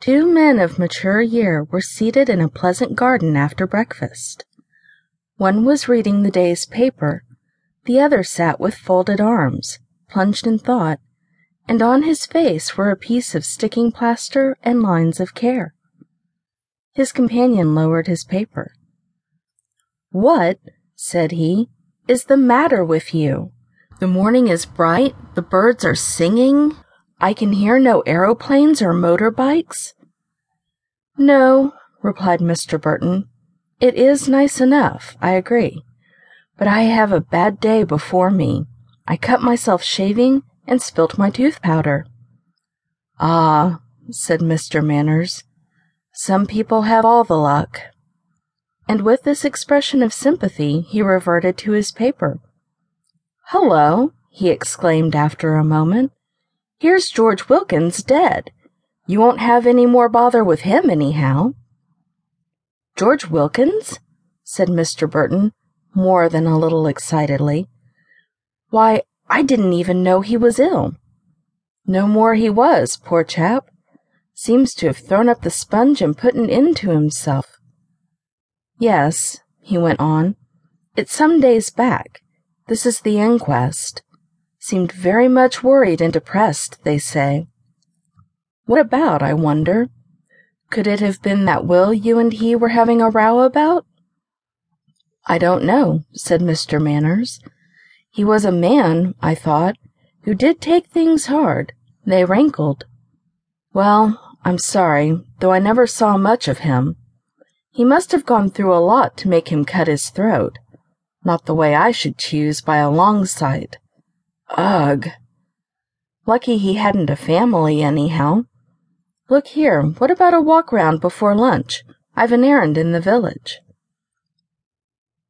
Two men of mature year were seated in a pleasant garden after breakfast. One was reading the day's paper, the other sat with folded arms, plunged in thought, and on his face were a piece of sticking plaster and lines of care. His companion lowered his paper. "What," said he, "is the matter with you? The morning is bright, the birds are singing, I can hear no aeroplanes or motor bikes." "No," replied Mr. Burton, "it is nice enough, I agree. But I have a bad day before me. I cut myself shaving and spilt my tooth powder." "Ah," said Mr. Manners, "some people have all the luck." And with this expression of sympathy he reverted to his paper. "Hullo!" he exclaimed after a moment. "Here's George Wilkins dead. You won't have any more bother with him, anyhow." "George Wilkins?" said Mr. Burton, more than a little excitedly. "Why, I didn't even know he was ill." "No more he was, poor chap. Seems to have thrown up the sponge and put an end to himself. Yes," he went on, "it's some days back. This is the inquest. Seemed very much worried and depressed, they say. What about, I wonder? Could it have been that will you and he were having a row about?" "I don't know," said Mr. Manners. "He was a man, I thought, who did take things hard. They rankled. Well, I'm sorry, though I never saw much of him. He must have gone through a lot to make him cut his throat. Not the way I should choose by a long sight. Ugh! Lucky he hadn't a family, anyhow. Look here, what about a walk round before lunch? I've an errand in the village."